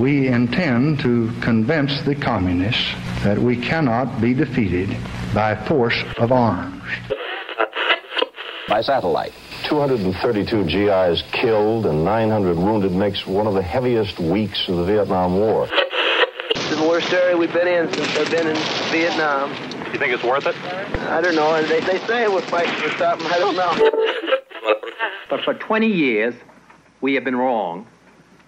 we intend to convince the communists that we cannot be defeated by force of arms. By satellite. 232 GIs killed and 900 wounded makes one of the heaviest weeks of the Vietnam War. It's the worst area we've been in since I've been in Vietnam. You think it's worth it? I don't know. They, they say we're fighting for something. I don't know. But for 20 years, we have been wrong.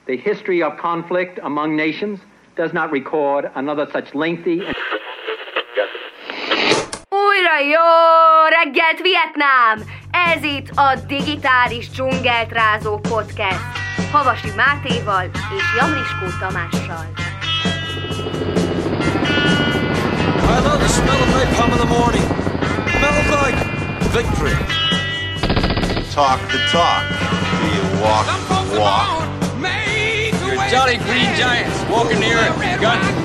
The history of conflict among nations does not record another such lengthy and Újra jó reggelt, Vietnám! Ez itt a digitális dzsungelt rázó podcast. Havasi Mátéval és Jamriskó Tamással. I love the smell of napalm in the morning. Smells like victory. Talk the talk. Do you walk the walk? Jolly green giants walking the earth, guns.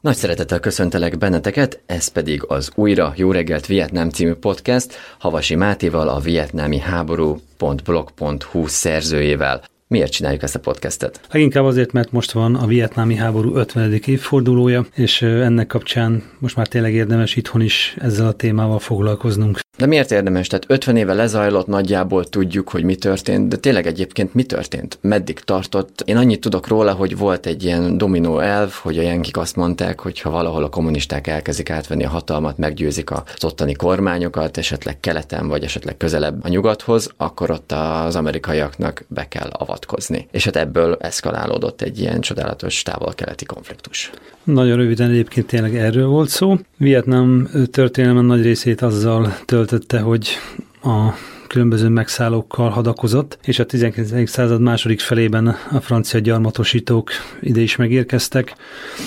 Nagy szeretettel köszöntelek benneteket, ez pedig az újra Jó reggelt Vietnám című podcast Havasi Mátéval, a vietnámi háború.blog.hu szerzőjével. Miért csináljuk ezt a podcastet? Leginkább azért, mert most van a vietnámi háború 50. évfordulója, és ennek kapcsán most már tényleg érdemes itthon is ezzel a témával foglalkoznunk. De miért érdemes? Tehát 50 éve lezajlott, nagyjából tudjuk, hogy mi történt, de tényleg egyébként mi történt? Meddig tartott? Én annyit tudok róla, hogy volt egy ilyen dominó elv, hogy a jenkik azt mondták, hogy ha valahol a kommunisták elkezdik átvenni a hatalmat, meggyőzik az ottani kormányokat, esetleg keleten, vagy esetleg közelebb a nyugathoz, akkor ott az amerikaiaknak be kell avatkozni. És hát ebből eszkalálódott egy ilyen csodálatos távol-keleti konfliktus. Nagyon röviden egyébként tényleg erről volt szó. Vietnám történelmen nagy részét azzal töltötte, hogy a különböző megszállókkal hadakozott, és a 19. század második felében a francia gyarmatosítók ide is megérkeztek.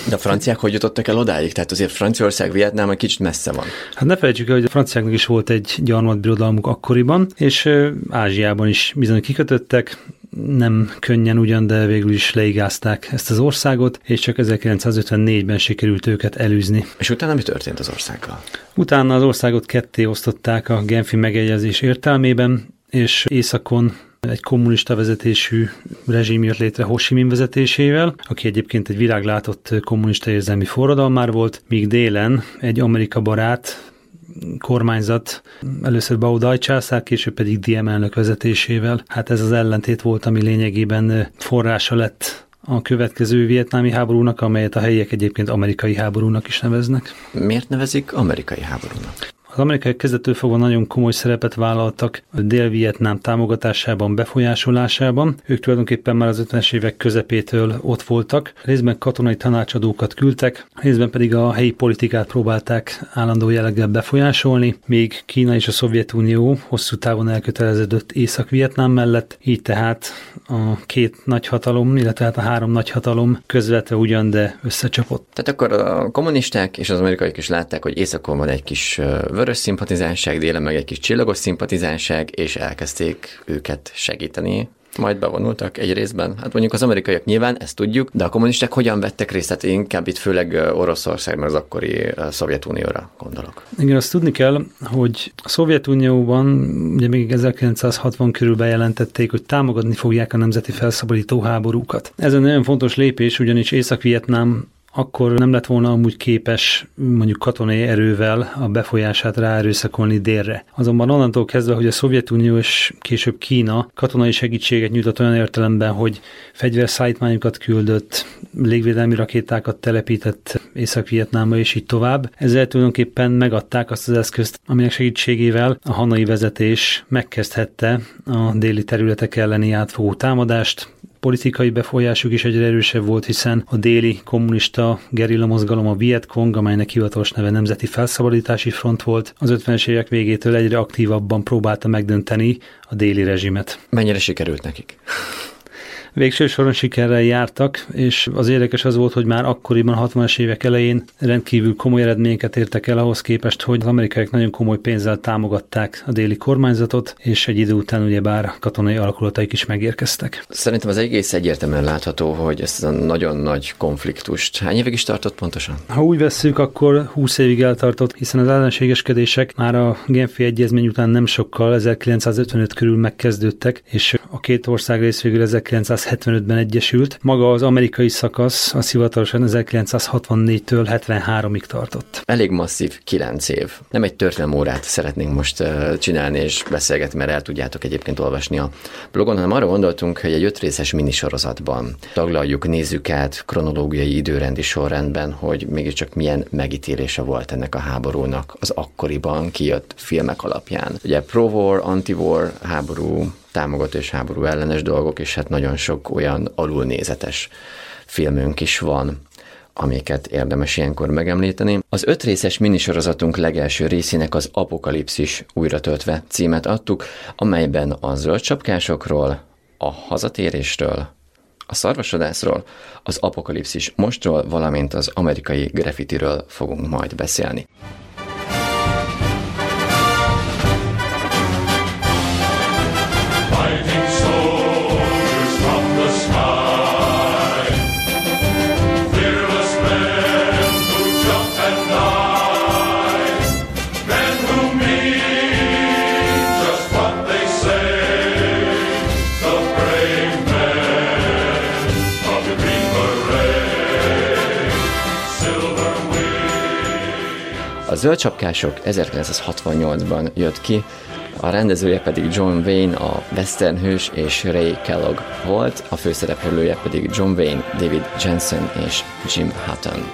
De a franciák hogy jutottak el odáig? Tehát azért Franciaország, Vietnám egy kicsit messze van. Hát ne felejtsük el, hogy a franciáknak is volt egy gyarmatbirodalmuk akkoriban, és Ázsiában is bizony kikötöttek, nem könnyen ugyan, de végül is leigázták ezt az országot, és csak 1954-ben sikerült őket elűzni. És utána mi történt az országgal? Utána az országot ketté osztották a Genfi megegyezés értelmében, és északon egy kommunista vezetésű rezsim jött létre Ho Chi Minh vezetésével, aki egyébként egy világlátott kommunista érzelmi forradalmár volt, míg délen egy Amerika barát, kormányzat, először Baudai császár, később pedig Diem elnök vezetésével. Hát ez az ellentét volt, ami lényegében forrása lett a következő vietnámi háborúnak, amelyet a helyiek egyébként amerikai háborúnak is neveznek. Miért nevezik amerikai háborúnak? Az amerikai kezdetől fogva nagyon komoly szerepet vállaltak Dél-Vietnám támogatásában, befolyásolásában. Ők tulajdonképpen már az 50-es évek közepétől ott voltak. Részben katonai tanácsadókat küldtek, részben pedig a helyi politikát próbálták állandó jelleggel befolyásolni, míg Kína és a Szovjetunió hosszú távon elköteleződött Észak-Vietnám mellett, így tehát a két nagyhatalom, illetve hát a három nagyhatalom közvetve ugyan, de összecsapott. Tehát akkor a kommunisták és az amerikaiak is látták, hogy északon van egy kis vörös szimpatizánság, délen meg egy kis csillagos szimpatizánság, és elkezdték őket segíteni majd bevonultak egy részben. Hát mondjuk az amerikaiak nyilván, ezt tudjuk, de a kommunisták hogyan vettek részt? Hát inkább itt főleg Oroszország, meg az akkori Szovjetunióra gondolok. Igen, azt tudni kell, hogy a Szovjetunióban ugye még 1960 körül bejelentették, hogy támogatni fogják a nemzeti felszabadító háborúkat. Ez egy nagyon fontos lépés, ugyanis Észak-Vietnám akkor nem lett volna amúgy képes mondjuk katonai erővel a befolyását ráerőszakolni délre. Azonban onnantól kezdve, hogy a Szovjetunió és később Kína katonai segítséget nyújtott olyan értelemben, hogy fegyverszállítmányokat küldött, légvédelmi rakétákat telepített Észak-Vietnámba és így tovább. Ezzel tulajdonképpen megadták azt az eszközt, aminek segítségével a hanai vezetés megkezdhette a déli területek elleni átfogó támadást, politikai befolyásuk is egyre erősebb volt, hiszen a déli kommunista gerilla mozgalom a Vietcong, amelynek hivatalos neve Nemzeti Felszabadítási Front volt, az 50-es évek végétől egyre aktívabban próbálta megdönteni a déli rezsimet. Mennyire sikerült nekik? Végső soron sikerrel jártak, és az érdekes az volt, hogy már akkoriban, 60-as évek elején rendkívül komoly eredményeket értek el ahhoz képest, hogy az amerikaiak nagyon komoly pénzzel támogatták a déli kormányzatot, és egy idő után ugye bár katonai alakulataik is megérkeztek. Szerintem az egész egyértelműen látható, hogy ezt a nagyon nagy konfliktust hány évig is tartott pontosan? Ha úgy vesszük, akkor 20 évig eltartott, hiszen az ellenségeskedések már a Genfi egyezmény után nem sokkal 1955 körül megkezdődtek, és a két ország rész végül 1975-ben egyesült. Maga az amerikai szakasz az hivatalosan 1964-től 73-ig tartott. Elég masszív 9 év. Nem egy történelmórát szeretnénk most csinálni és beszélgetni, mert el tudjátok egyébként olvasni a blogon, hanem arra gondoltunk, hogy egy ötrészes minisorozatban taglaljuk, nézzük át kronológiai időrendi sorrendben, hogy mégiscsak milyen megítélése volt ennek a háborúnak az akkoriban kijött filmek alapján. Ugye pro-war, anti-war háború, támogató és háború ellenes dolgok, és hát nagyon sok olyan alulnézetes filmünk is van amiket érdemes ilyenkor megemlíteni. Az öt részes minisorozatunk legelső részének az Apokalipszis újratöltve címet adtuk, amelyben a zöldcsapkásokról, a hazatérésről, a szarvasodászról, az apokalipszis mostról, valamint az amerikai graffitiről fogunk majd beszélni. Zöldcsapkások 1968-ban jött ki, a rendezője pedig John Wayne, a western hős, és Ray Kellogg volt, a főszereplője pedig John Wayne, David Jensen és Jim Hutton.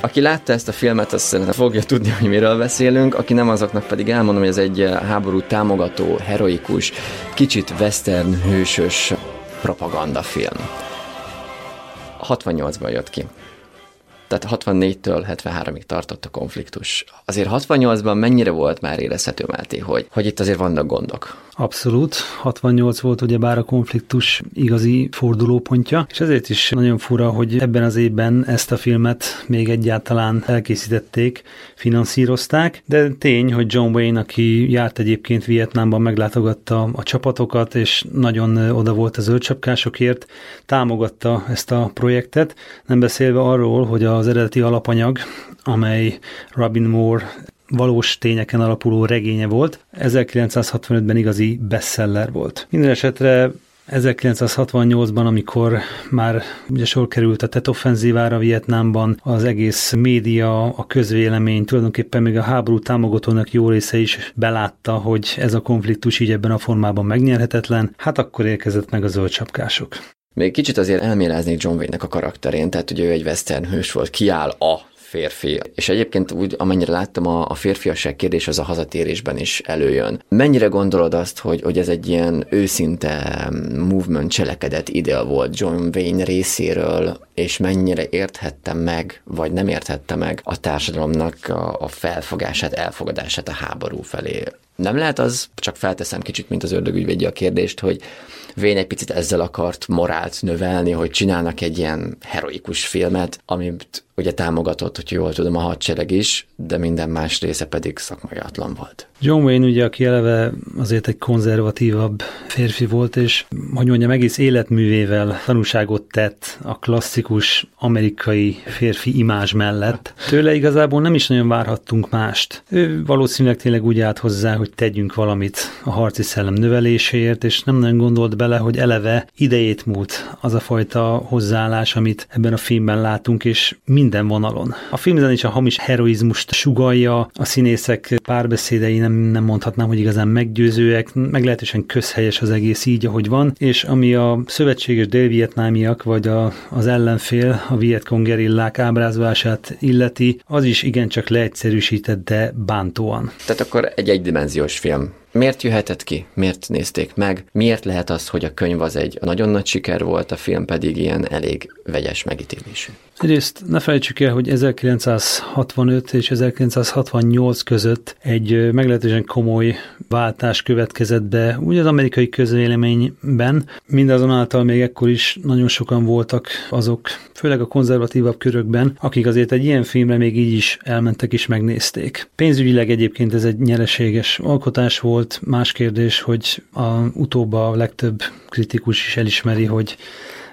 Aki látta ezt a filmet, azt szerintem fogja tudni, hogy miről beszélünk, aki nem azoknak pedig elmondom, hogy ez egy háború támogató, heroikus, kicsit western hősös propagandafilm. 68-ban jött ki tehát 64-től 73-ig tartott a konfliktus. Azért 68-ban mennyire volt már érezhető, Máté, hogy, hogy itt azért vannak gondok? Abszolút. 68 volt ugye bár a konfliktus igazi fordulópontja, és ezért is nagyon fura, hogy ebben az évben ezt a filmet még egyáltalán elkészítették, finanszírozták, de tény, hogy John Wayne, aki járt egyébként Vietnámban, meglátogatta a csapatokat, és nagyon oda volt a zöldcsapkásokért, támogatta ezt a projektet, nem beszélve arról, hogy az eredeti alapanyag, amely Robin Moore valós tényeken alapuló regénye volt. 1965-ben igazi bestseller volt. Minden esetre 1968-ban, amikor már ugye sor került a TET offenzívára Vietnámban, az egész média, a közvélemény, tulajdonképpen még a háború támogatónak jó része is belátta, hogy ez a konfliktus így ebben a formában megnyerhetetlen, hát akkor érkezett meg a zöldcsapkások. Még kicsit azért elméláznék John Wayne-nek a karakterén, tehát ugye ő egy western hős volt, kiáll a férfi. És egyébként úgy, amennyire láttam, a, a férfiasság kérdés az a hazatérésben is előjön. Mennyire gondolod azt, hogy, hogy ez egy ilyen őszinte movement cselekedet ide volt John Wayne részéről, és mennyire érthette meg, vagy nem érthette meg a társadalomnak a, a felfogását, elfogadását a háború felé. Nem lehet az, csak felteszem kicsit, mint az ördögügyvédje a kérdést, hogy Vén egy picit ezzel akart morált növelni, hogy csinálnak egy ilyen heroikus filmet, amit ugye támogatott, hogy jól tudom, a hadsereg is, de minden más része pedig szakmaiatlan volt. John Wayne ugye, aki eleve azért egy konzervatívabb férfi volt, és hogy mondjam, egész életművével tanúságot tett a klasszikus amerikai férfi imázs mellett. Tőle igazából nem is nagyon várhattunk mást. Ő valószínűleg tényleg úgy állt hozzá, hogy tegyünk valamit a harci szellem növeléséért, és nem nagyon gondolt bele, hogy eleve idejét múlt az a fajta hozzáállás, amit ebben a filmben látunk, és minden vonalon. A filmben is a hamis heroizmust sugalja, a színészek párbeszédei nem, nem mondhatnám, hogy igazán meggyőzőek, meglehetősen közhelyes az egész így, ahogy van, és ami a szövetséges délvietnámiak, vagy a, az ellenfél, a Vietkong gerillák ábrázolását illeti, az is igencsak leegyszerűsített, de bántóan. Tehát akkor egy egydimenziós film Miért jöhetett ki? Miért nézték meg? Miért lehet az, hogy a könyv az egy nagyon nagy siker volt, a film pedig ilyen elég vegyes megítélésű? Egyrészt ne felejtsük el, hogy 1965 és 1968 között egy meglehetősen komoly váltás következett be, úgy az amerikai közvéleményben, mindazonáltal még ekkor is nagyon sokan voltak azok, főleg a konzervatívabb körökben, akik azért egy ilyen filmre még így is elmentek és megnézték. Pénzügyileg egyébként ez egy nyereséges alkotás volt, más kérdés, hogy a utóbb a legtöbb kritikus is elismeri, hogy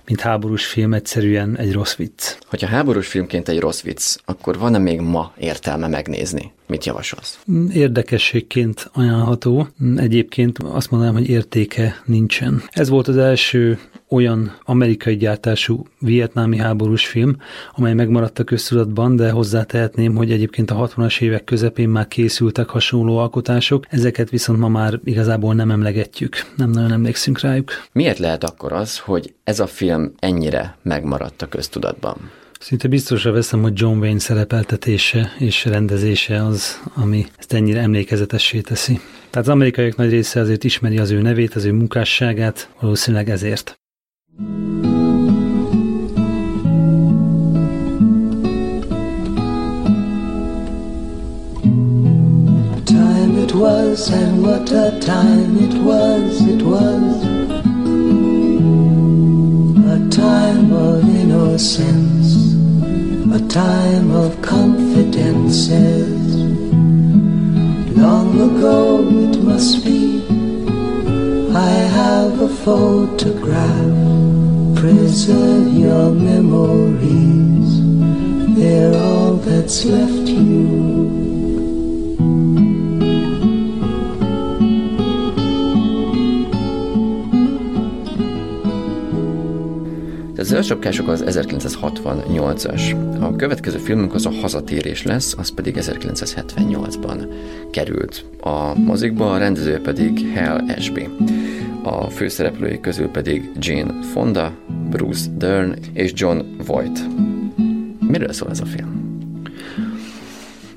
mint háborús film egyszerűen egy rossz vicc. Hogyha háborús filmként egy rossz vicc, akkor van-e még ma értelme megnézni? Mit javasolsz? Érdekességként ajánlható. Egyébként azt mondanám, hogy értéke nincsen. Ez volt az első olyan amerikai gyártású vietnámi háborús film, amely megmaradt a köztudatban, de hozzátehetném, hogy egyébként a 60-as évek közepén már készültek hasonló alkotások, ezeket viszont ma már igazából nem emlegetjük, nem nagyon emlékszünk rájuk. Miért lehet akkor az, hogy ez a film ennyire megmaradt a köztudatban? Szinte biztosra veszem, hogy John Wayne szerepeltetése és rendezése az, ami ezt ennyire emlékezetessé teszi. Tehát az amerikaiak nagy része azért ismeri az ő nevét, az ő munkásságát, valószínűleg ezért. Time it was, and what a time it was, it was a time of innocence, a time of confidences. Long ago it must be, I have a photograph. Preserve your memories, they're all that's left you. Zöldsapkások az 1968-as. A következő filmünk az a Hazatérés lesz, az pedig 1978-ban került. A mozikba a rendező pedig Hal Ashby. A főszereplői közül pedig Jane Fonda, Bruce Dern és John Voight. Miről szól ez a film?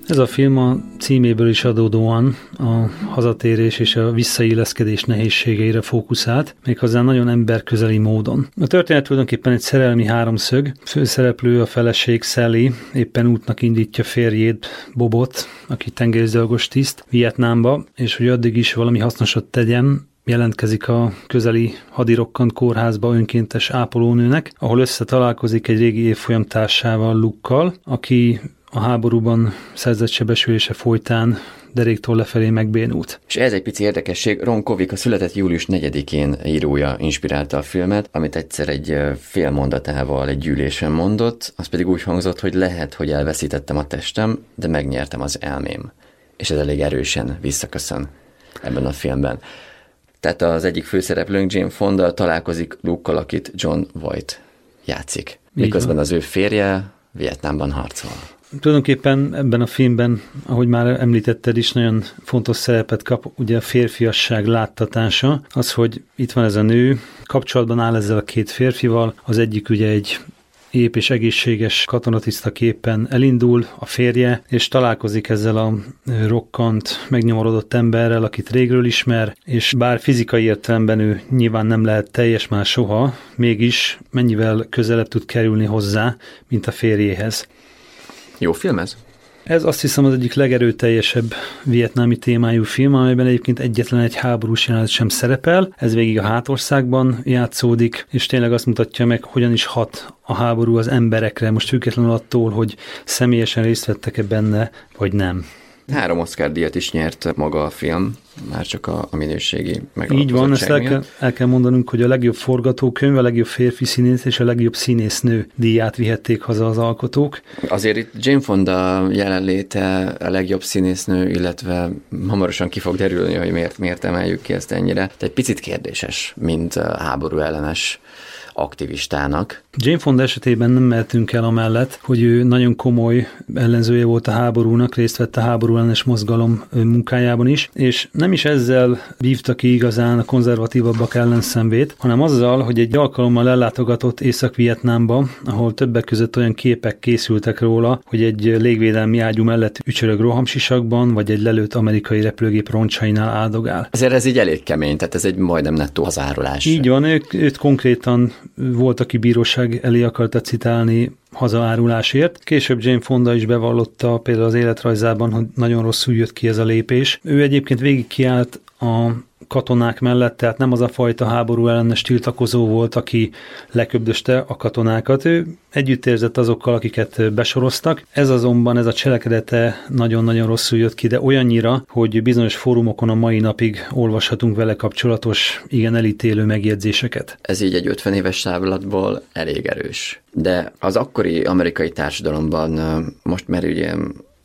Ez a film a címéből is adódóan a hazatérés és a visszailleszkedés nehézségeire fókuszált, méghozzá nagyon emberközeli módon. A történet tulajdonképpen egy szerelmi háromszög. Főszereplő a feleség Sally éppen útnak indítja férjét, Bobot, aki tengerészgyalogos tiszt, Vietnámba, és hogy addig is valami hasznosat tegyen, jelentkezik a közeli hadirokkant kórházba önkéntes ápolónőnek, ahol összetalálkozik egy régi évfolyam társával, Lukkal, aki a háborúban szerzett sebesülése folytán deréktól lefelé megbénult. És ez egy pici érdekesség, Ron Kovic a született július 4-én írója inspirálta a filmet, amit egyszer egy fél mondatával egy gyűlésen mondott, az pedig úgy hangzott, hogy lehet, hogy elveszítettem a testem, de megnyertem az elmém. És ez elég erősen visszaköszön ebben a filmben. Tehát az egyik főszereplőnk, Jane Fonda, találkozik Luke-kal, akit John Voight játszik. Miközben az ő férje Vietnámban harcol. Tulajdonképpen ebben a filmben, ahogy már említetted is, nagyon fontos szerepet kap ugye a férfiasság láttatása. Az, hogy itt van ez a nő, kapcsolatban áll ezzel a két férfival, az egyik ugye egy ép és egészséges katonatisztaképpen elindul a férje, és találkozik ezzel a rokkant, megnyomorodott emberrel, akit régről ismer, és bár fizikai értelemben ő nyilván nem lehet teljes már soha, mégis mennyivel közelebb tud kerülni hozzá, mint a férjéhez. Jó film ez? Ez azt hiszem az egyik legerőteljesebb vietnámi témájú film, amelyben egyébként egyetlen egy háborús jelenet sem szerepel. Ez végig a hátországban játszódik, és tényleg azt mutatja meg, hogyan is hat a háború az emberekre, most függetlenül attól, hogy személyesen részt vettek-e benne, vagy nem. Három Oscar díjat is nyert maga a film, már csak a, a minőségi Így van, ezt el kell, el kell mondanunk, hogy a legjobb forgatókönyv, a legjobb férfi színész és a legjobb színésznő díját vihették haza az alkotók. Azért itt Jane Fonda jelenléte a legjobb színésznő, illetve hamarosan ki fog derülni, hogy miért, miért emeljük ki ezt ennyire. De egy picit kérdéses, mint háború ellenes aktivistának. Jane Fonda esetében nem mehetünk el amellett, hogy ő nagyon komoly ellenzője volt a háborúnak, részt vett a háború ellenes mozgalom munkájában is, és nem is ezzel vívta ki igazán a konzervatívabbak ellenszenvét, hanem azzal, hogy egy alkalommal ellátogatott Észak-Vietnámba, ahol többek között olyan képek készültek róla, hogy egy légvédelmi ágyú mellett ücsörög rohamsisakban, vagy egy lelőtt amerikai repülőgép roncsainál áldogál. Ezért ez így elég kemény, tehát ez egy majdnem nettó hazárulás. Így van, őt, őt konkrétan volt, aki bíróság elé akarta citálni hazaárulásért. Később Jane Fonda is bevallotta például az életrajzában, hogy nagyon rosszul jött ki ez a lépés. Ő egyébként végig kiállt a katonák mellett, tehát nem az a fajta háború ellenes tiltakozó volt, aki leköbdöste a katonákat. Ő együtt érzett azokkal, akiket besoroztak. Ez azonban, ez a cselekedete nagyon-nagyon rosszul jött ki, de olyannyira, hogy bizonyos fórumokon a mai napig olvashatunk vele kapcsolatos, igen elítélő megjegyzéseket. Ez így egy 50 éves távlatból elég erős. De az akkori amerikai társadalomban most már ugye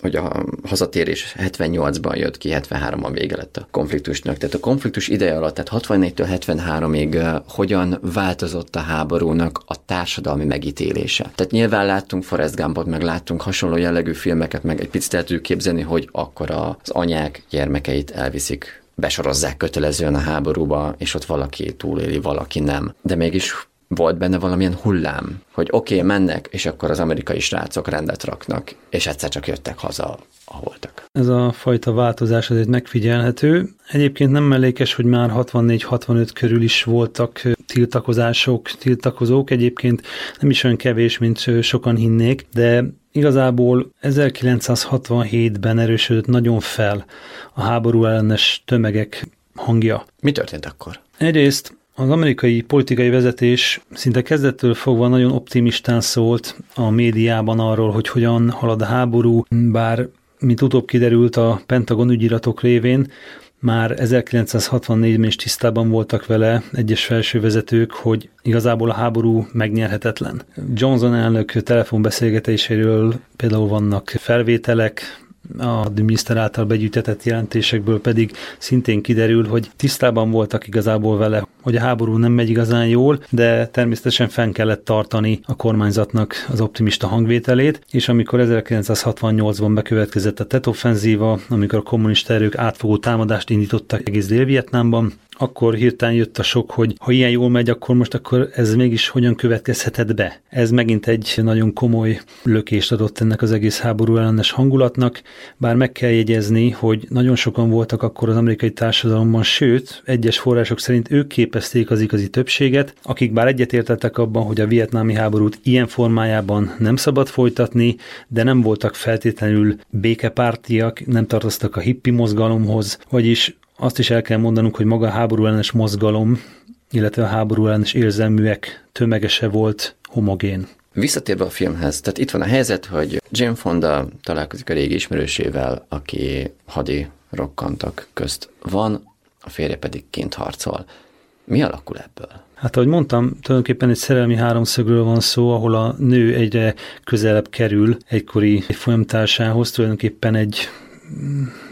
hogy a hazatérés 78-ban jött ki, 73-ban vége lett a konfliktusnak. Tehát a konfliktus ideje alatt, tehát 64-től 73-ig hogyan változott a háborúnak a társadalmi megítélése. Tehát nyilván láttunk Forrest Gumpot, meg láttunk hasonló jellegű filmeket, meg egy picit el tudjuk képzelni, hogy akkor az anyák gyermekeit elviszik besorozzák kötelezően a háborúba, és ott valaki túléli, valaki nem. De mégis volt benne valamilyen hullám, hogy oké, okay, mennek, és akkor az amerikai srácok rendet raknak, és egyszer csak jöttek haza a voltak. Ez a fajta változás azért megfigyelhető. Egyébként nem mellékes, hogy már 64-65 körül is voltak tiltakozások, tiltakozók. Egyébként nem is olyan kevés, mint sokan hinnék, de igazából 1967-ben erősödött nagyon fel a háború ellenes tömegek hangja. Mi történt akkor? Egyrészt az amerikai politikai vezetés szinte kezdettől fogva nagyon optimistán szólt a médiában arról, hogy hogyan halad a háború, bár mint utóbb kiderült a Pentagon ügyiratok révén, már 1964-ben is tisztában voltak vele egyes felső vezetők, hogy igazából a háború megnyerhetetlen. Johnson elnök telefonbeszélgetéséről például vannak felvételek, a miniszter által begyűjtetett jelentésekből pedig szintén kiderül, hogy tisztában voltak igazából vele, hogy a háború nem megy igazán jól, de természetesen fenn kellett tartani a kormányzatnak az optimista hangvételét, és amikor 1968-ban bekövetkezett a TET offenzíva, amikor a kommunista erők átfogó támadást indítottak egész Dél-Vietnámban, akkor hirtelen jött a sok, hogy ha ilyen jól megy, akkor most akkor ez mégis hogyan következhetett be. Ez megint egy nagyon komoly lökést adott ennek az egész háború ellenes hangulatnak, bár meg kell jegyezni, hogy nagyon sokan voltak akkor az amerikai társadalomban, sőt, egyes források szerint ők képezték az igazi többséget, akik bár egyetértettek abban, hogy a vietnámi háborút ilyen formájában nem szabad folytatni, de nem voltak feltétlenül békepártiak, nem tartoztak a hippi mozgalomhoz, vagyis azt is el kell mondanunk, hogy maga a háború ellenes mozgalom, illetve a háború ellenes érzelműek tömegese volt homogén. Visszatérve a filmhez, tehát itt van a helyzet, hogy Jane Fonda találkozik a régi ismerősével, aki hadi rokkantak közt van, a férje pedig kint harcol. Mi alakul ebből? Hát ahogy mondtam, tulajdonképpen egy szerelmi háromszögről van szó, ahol a nő egyre közelebb kerül egykori folyamtársához, tulajdonképpen egy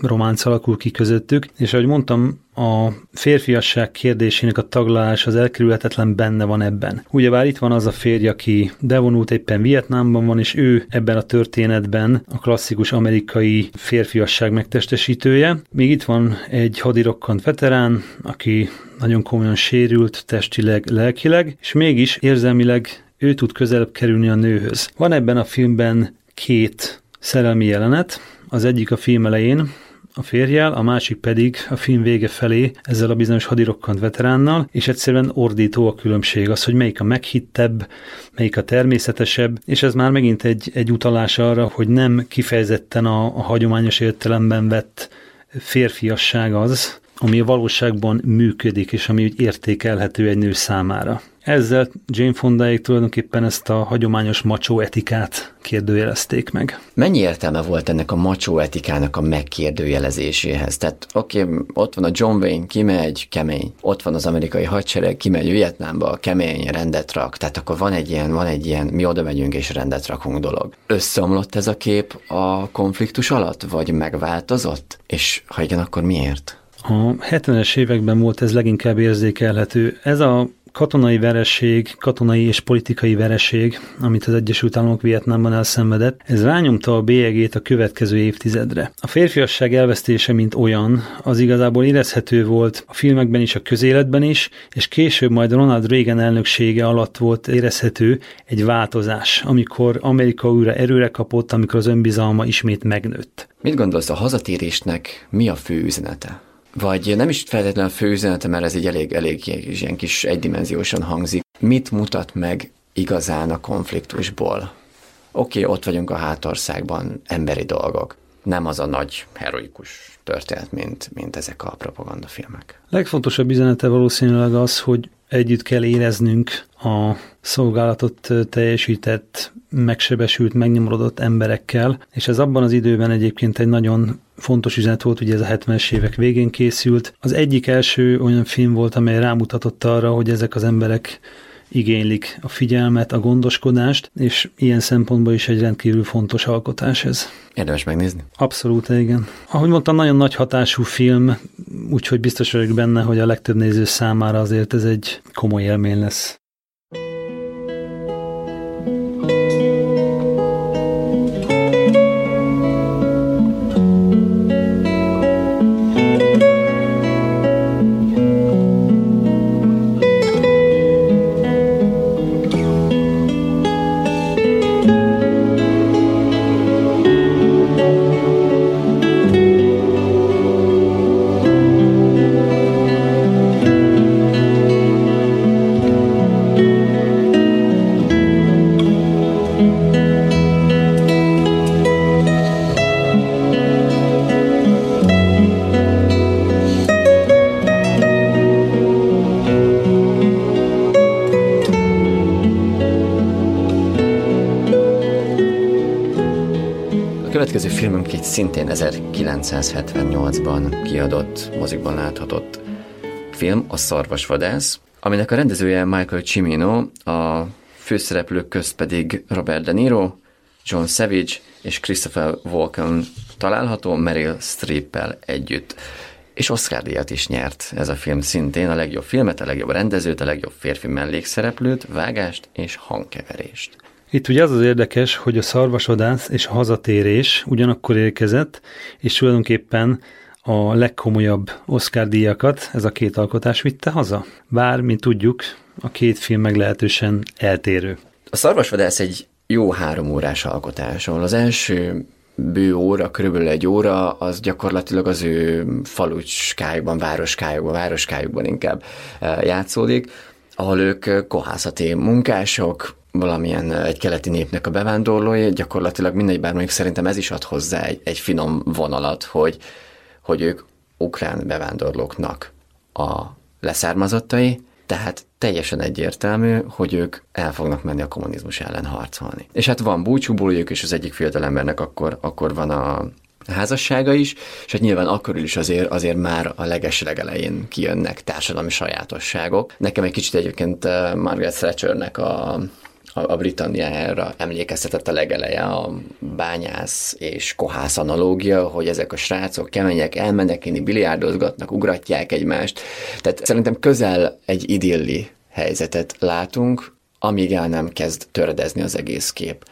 románc alakul ki közöttük, és ahogy mondtam, a férfiasság kérdésének a taglalás az elkerülhetetlen benne van ebben. Ugyebár itt van az a férj, aki bevonult éppen Vietnámban van, és ő ebben a történetben a klasszikus amerikai férfiasság megtestesítője. Még itt van egy hadirokkant veterán, aki nagyon komolyan sérült testileg, lelkileg, és mégis érzelmileg ő tud közelebb kerülni a nőhöz. Van ebben a filmben két szerelmi jelenet, az egyik a film elején, a férjel, a másik pedig a film vége felé ezzel a bizonyos hadirokkant veteránnal, és egyszerűen ordító a különbség az, hogy melyik a meghittebb, melyik a természetesebb, és ez már megint egy, egy utalás arra, hogy nem kifejezetten a, a hagyományos értelemben vett férfiasság az, ami a valóságban működik, és ami úgy értékelhető egy nő számára. Ezzel Jane Fondaék tulajdonképpen ezt a hagyományos macsó etikát kérdőjelezték meg. Mennyi értelme volt ennek a macsó etikának a megkérdőjelezéséhez? Tehát oké, okay, ott van a John Wayne, kimegy, kemény. Ott van az amerikai hadsereg, kimegy Vietnámba, kemény, rendet rak. Tehát akkor van egy ilyen, van egy ilyen, mi oda megyünk és rendet rakunk dolog. Összeomlott ez a kép a konfliktus alatt, vagy megváltozott? És ha igen, akkor miért? A 70-es években volt ez leginkább érzékelhető. Ez a katonai vereség, katonai és politikai vereség, amit az Egyesült Államok Vietnámban elszenvedett, ez rányomta a bélyegét a következő évtizedre. A férfiasság elvesztése, mint olyan, az igazából érezhető volt a filmekben is, a közéletben is, és később majd Ronald Reagan elnöksége alatt volt érezhető egy változás, amikor Amerika újra erőre kapott, amikor az önbizalma ismét megnőtt. Mit gondolsz a hazatérésnek mi a fő üzenete? Vagy nem is feltétlenül a fő üzenete, mert ez egy elég, elég ilyen kis egydimenziósan hangzik. Mit mutat meg igazán a konfliktusból? Oké, okay, ott vagyunk a hátországban, emberi dolgok. Nem az a nagy, heroikus történet, mint, mint ezek a propagandafilmek. Legfontosabb üzenete valószínűleg az, hogy együtt kell éreznünk a szolgálatot teljesített, megsebesült, megnyomorodott emberekkel, és ez abban az időben egyébként egy nagyon fontos üzenet volt, ugye ez a 70-es évek végén készült. Az egyik első olyan film volt, amely rámutatott arra, hogy ezek az emberek igénylik a figyelmet, a gondoskodást, és ilyen szempontból is egy rendkívül fontos alkotás ez. Érdemes megnézni? Abszolút, igen. Ahogy mondtam, nagyon nagy hatású film, úgyhogy biztos vagyok benne, hogy a legtöbb néző számára azért ez egy komoly élmény lesz. Szintén 1978-ban kiadott, mozikban láthatott film, a Szarvasvadász, aminek a rendezője Michael Cimino, a főszereplők közt pedig Robert De Niro, John Savage és Christopher Walken található Meryl Streep-el együtt. És Oscar díjat is nyert ez a film szintén, a legjobb filmet, a legjobb rendezőt, a legjobb férfi mellékszereplőt, vágást és hangkeverést. Itt ugye az az érdekes, hogy a szarvasodász és a hazatérés ugyanakkor érkezett, és tulajdonképpen a legkomolyabb Oscar díjakat ez a két alkotás vitte haza. Bár, mint tudjuk, a két film meglehetősen eltérő. A szarvasvadász egy jó három órás alkotás, ahol az első bő óra, körülbelül egy óra, az gyakorlatilag az ő falucskájukban, városkájukban, városkájukban inkább eh, játszódik, ahol ők eh, kohászati munkások, valamilyen egy keleti népnek a bevándorlói, gyakorlatilag mindegy, bár mondjuk szerintem ez is ad hozzá egy, egy finom vonalat, hogy, hogy ők ukrán bevándorlóknak a leszármazottai, tehát teljesen egyértelmű, hogy ők el fognak menni a kommunizmus ellen harcolni. És hát van búcsúbóliuk, és az egyik fiatalembernek akkor, akkor van a házassága is, és hát nyilván akkor is azért, azért már a leges legelején kijönnek társadalmi sajátosságok. Nekem egy kicsit egyébként Margaret Thatchernek a a, Britanniára emlékeztetett a legeleje a bányász és kohász analógia, hogy ezek a srácok kemények, elmennek inni, biliárdozgatnak, ugratják egymást. Tehát szerintem közel egy idilli helyzetet látunk, amíg el nem kezd töredezni az egész kép.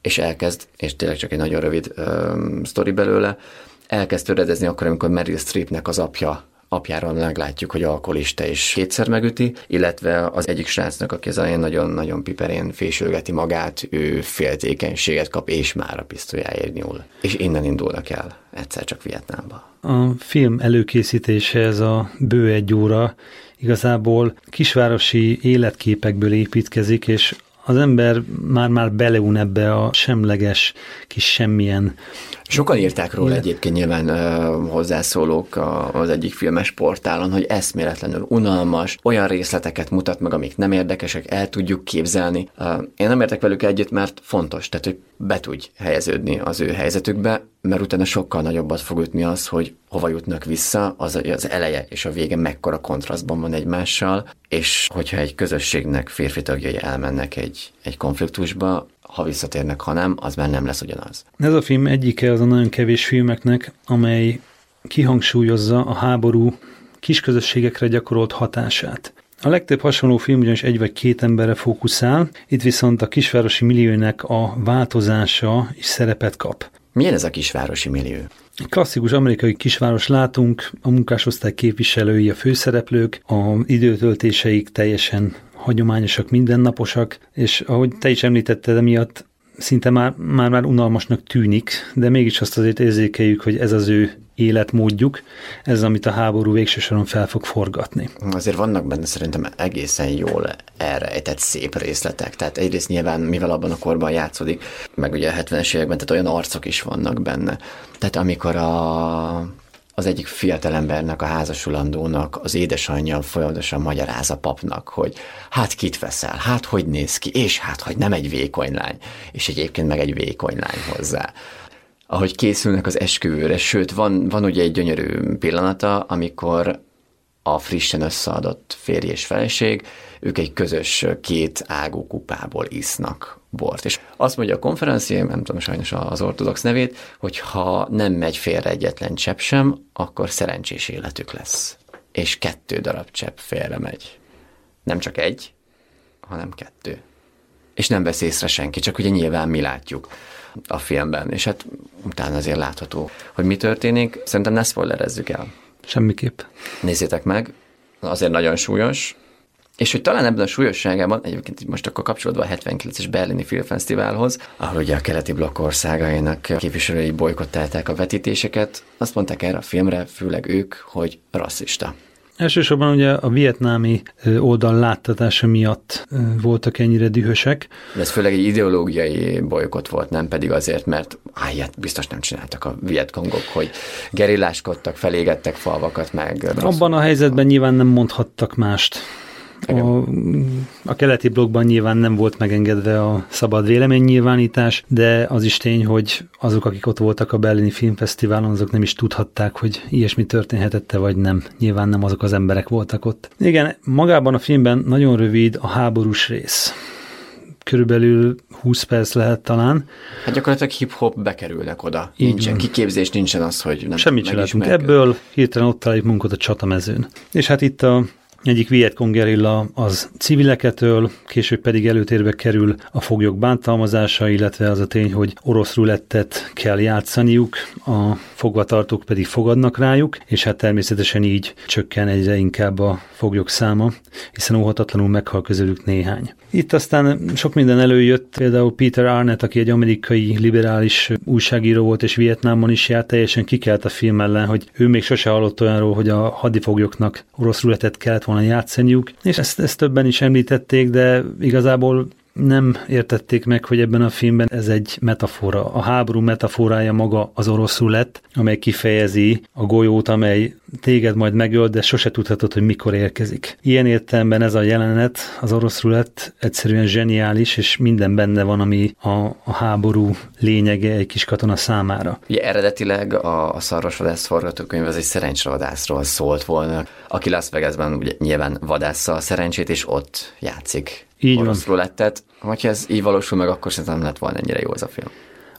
És elkezd, és tényleg csak egy nagyon rövid um, sztori belőle, elkezd töredezni akkor, amikor Meryl Streepnek az apja apjáról meglátjuk, hogy alkoholista is kétszer megüti, illetve az egyik srácnak, aki az elején nagyon-nagyon piperén fésülgeti magát, ő féltékenységet kap, és már a pisztolyáért nyúl. És innen indulnak el egyszer csak Vietnámba. A film előkészítése, ez a bő egy óra, igazából kisvárosi életképekből építkezik, és az ember már-már beleun ebbe a semleges kis semmilyen Sokan írták róla Igen. egyébként nyilván uh, hozzászólók a, az egyik filmes portálon, hogy eszméletlenül unalmas, olyan részleteket mutat meg, amik nem érdekesek, el tudjuk képzelni. Uh, én nem értek velük együtt, mert fontos, tehát hogy be tudj helyeződni az ő helyzetükbe, mert utána sokkal nagyobbat fog ütni az, hogy hova jutnak vissza, az, az eleje és a vége mekkora kontrasztban van egymással, és hogyha egy közösségnek férfi tagjai elmennek egy, egy konfliktusba, ha visszatérnek, ha nem, az már nem lesz ugyanaz. Ez a film egyike az a nagyon kevés filmeknek, amely kihangsúlyozza a háború kisközösségekre gyakorolt hatását. A legtöbb hasonló film ugyanis egy vagy két emberre fókuszál, itt viszont a kisvárosi milliónek a változása is szerepet kap. Milyen ez a kisvárosi millió? Klasszikus amerikai kisváros látunk, a munkásosztály képviselői, a főszereplők, a időtöltéseik teljesen hagyományosak, mindennaposak, és ahogy te is említetted, emiatt szinte már, már, már unalmasnak tűnik, de mégis azt azért érzékeljük, hogy ez az ő életmódjuk, ez amit a háború végső soron fel fog forgatni. Azért vannak benne szerintem egészen jól elrejtett szép részletek. Tehát egyrészt nyilván, mivel abban a korban játszódik, meg ugye a 70-es években, tehát olyan arcok is vannak benne. Tehát amikor a az egyik fiatalembernek, a házasulandónak az édesanyja folyamatosan magyaráz a papnak, hogy hát kit veszel, hát hogy néz ki, és hát hogy nem egy vékony lány, és egyébként meg egy vékony lány hozzá. Ahogy készülnek az esküvőre, sőt, van, van ugye egy gyönyörű pillanata, amikor a frissen összeadott férj és feleség, ők egy közös két ágú kupából isznak bort. És azt mondja a konferencié, nem tudom sajnos az ortodox nevét, hogy ha nem megy félre egyetlen csepp sem, akkor szerencsés életük lesz. És kettő darab csepp félre megy. Nem csak egy, hanem kettő. És nem vesz észre senki, csak ugye nyilván mi látjuk a filmben, és hát utána azért látható, hogy mi történik. Szerintem ne spoilerezzük el. Semmiképp. Nézzétek meg, azért nagyon súlyos, és hogy talán ebben a súlyosságában, egyébként most akkor kapcsolódva a 79-es Berlini Filmfesztiválhoz, ahol ugye a keleti blokk országainak képviselői bolykottálták a vetítéseket, azt mondták erre a filmre, főleg ők, hogy rasszista. Elsősorban ugye a vietnámi oldal láttatása miatt voltak ennyire dühösek. De ez főleg egy ideológiai bolykot volt, nem pedig azért, mert áját biztos nem csináltak a vietkongok, hogy gerilláskodtak, felégettek falvakat meg. Abban a helyzetben nyilván nem mondhattak mást. A, a keleti blokkban nyilván nem volt megengedve a szabad véleménynyilvánítás, de az is tény, hogy azok, akik ott voltak a Berlini Filmfesztiválon, azok nem is tudhatták, hogy ilyesmi történhetette, vagy nem. Nyilván nem azok az emberek voltak ott. Igen, magában a filmben nagyon rövid a háborús rész körülbelül 20 perc lehet talán. Hát gyakorlatilag hip-hop bekerülnek oda. Így nincsen van. kiképzés, nincsen az, hogy nem Semmit csináltunk ebből, hirtelen ott találjuk munkat a csatamezőn. És hát itt a egyik Vietkong gerilla az civileket öl, később pedig előtérbe kerül a foglyok bántalmazása, illetve az a tény, hogy orosz rulettet kell játszaniuk, a fogvatartók pedig fogadnak rájuk, és hát természetesen így csökken egyre inkább a foglyok száma, hiszen óhatatlanul meghal közülük néhány. Itt aztán sok minden előjött, például Peter Arnett, aki egy amerikai liberális újságíró volt, és Vietnámban is járt, teljesen kikelt a film ellen, hogy ő még sose hallott olyanról, hogy a hadifoglyoknak orosz ruletet kellett volna játszaniuk, és ezt, ezt többen is említették, de igazából nem értették meg, hogy ebben a filmben ez egy metafora. A háború metaforája maga az oroszul lett, amely kifejezi a golyót, amely téged majd megöl, de sose tudhatod, hogy mikor érkezik. Ilyen értelemben ez a jelenet, az orosz lett egyszerűen zseniális, és minden benne van, ami a, a háború lényege egy kis katona számára. Ugye eredetileg a, a szarvasvadász forgatókönyv az egy szerencsavadászról szólt volna, aki Las Vegasban ugye nyilván vadásza a szerencsét, és ott játszik így orosz van. rulettet. Hogyha ez így valósul meg, akkor szerintem nem lett volna ennyire jó az a film.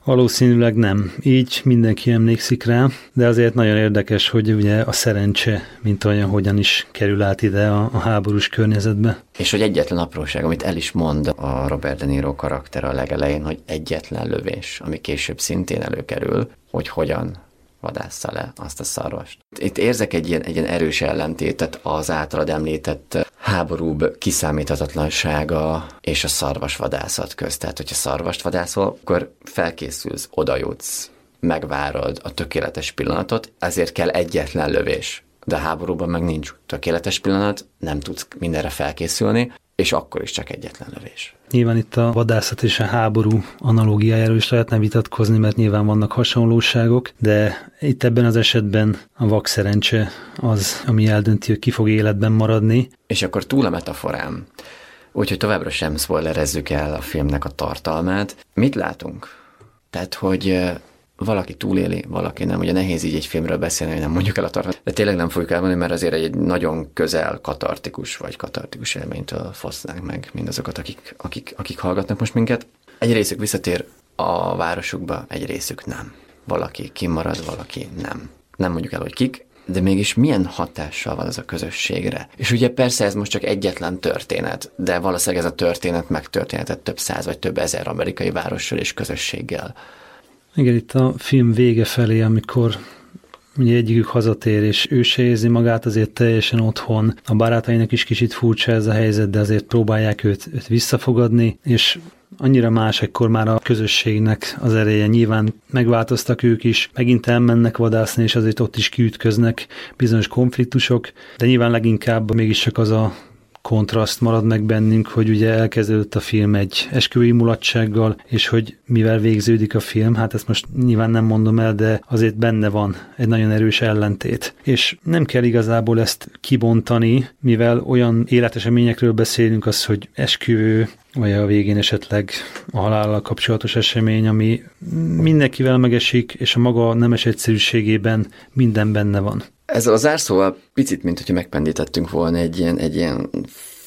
Valószínűleg nem. Így mindenki emlékszik rá, de azért nagyon érdekes, hogy ugye a szerencse, mint olyan, hogyan is kerül át ide a, a háborús környezetbe. És hogy egyetlen apróság, amit el is mond a Robert De Niro karakter a legelején, hogy egyetlen lövés, ami később szintén előkerül, hogy hogyan vadásza le azt a szarvast. Itt érzek egy ilyen, egy ilyen erős ellentétet az általad említett háborúbb kiszámíthatatlansága és a szarvasvadászat közt. Tehát, hogyha szarvast vadászol, akkor felkészülsz, odajutsz, megvárod a tökéletes pillanatot, ezért kell egyetlen lövés. De a háborúban meg nincs tökéletes pillanat, nem tudsz mindenre felkészülni, és akkor is csak egyetlen lövés. Nyilván itt a vadászat és a háború analógiájáról is lehetne vitatkozni, mert nyilván vannak hasonlóságok, de itt ebben az esetben a vak szerencse az, ami eldönti, hogy ki fog életben maradni. És akkor túl a metaforám, úgyhogy továbbra sem spoilerezzük el a filmnek a tartalmát. Mit látunk? Tehát, hogy valaki túléli, valaki nem. Ugye nehéz így egy filmről beszélni, hogy nem mondjuk el a tartalmat. De tényleg nem fogjuk elmondani, mert azért egy nagyon közel katartikus vagy katartikus élménytől fosztnánk meg mindazokat, akik, akik, akik hallgatnak most minket. Egy részük visszatér a városukba, egy részük nem. Valaki kimarad, valaki nem. Nem mondjuk el, hogy kik, de mégis milyen hatással van ez a közösségre. És ugye persze ez most csak egyetlen történet, de valószínűleg ez a történet megtörténhetett több száz vagy több ezer amerikai várossal és közösséggel. Igen, itt a film vége felé, amikor ugye egyikük hazatér, és ő se érzi magát azért teljesen otthon. A barátainak is kicsit furcsa ez a helyzet, de azért próbálják őt, őt visszafogadni, és annyira más ekkor már a közösségnek az ereje. Nyilván megváltoztak ők is, megint elmennek vadászni, és azért ott is kiütköznek bizonyos konfliktusok, de nyilván leginkább mégiscsak az a kontraszt marad meg bennünk, hogy ugye elkezdődött a film egy esküvői mulatsággal, és hogy mivel végződik a film, hát ezt most nyilván nem mondom el, de azért benne van egy nagyon erős ellentét. És nem kell igazából ezt kibontani, mivel olyan életeseményekről beszélünk, az, hogy esküvő, vagy a végén esetleg a halállal kapcsolatos esemény, ami mindenkivel megesik, és a maga nemes egyszerűségében minden benne van. Ezzel a zárszóval picit, mint hogyha megpendítettünk volna egy ilyen, egy ilyen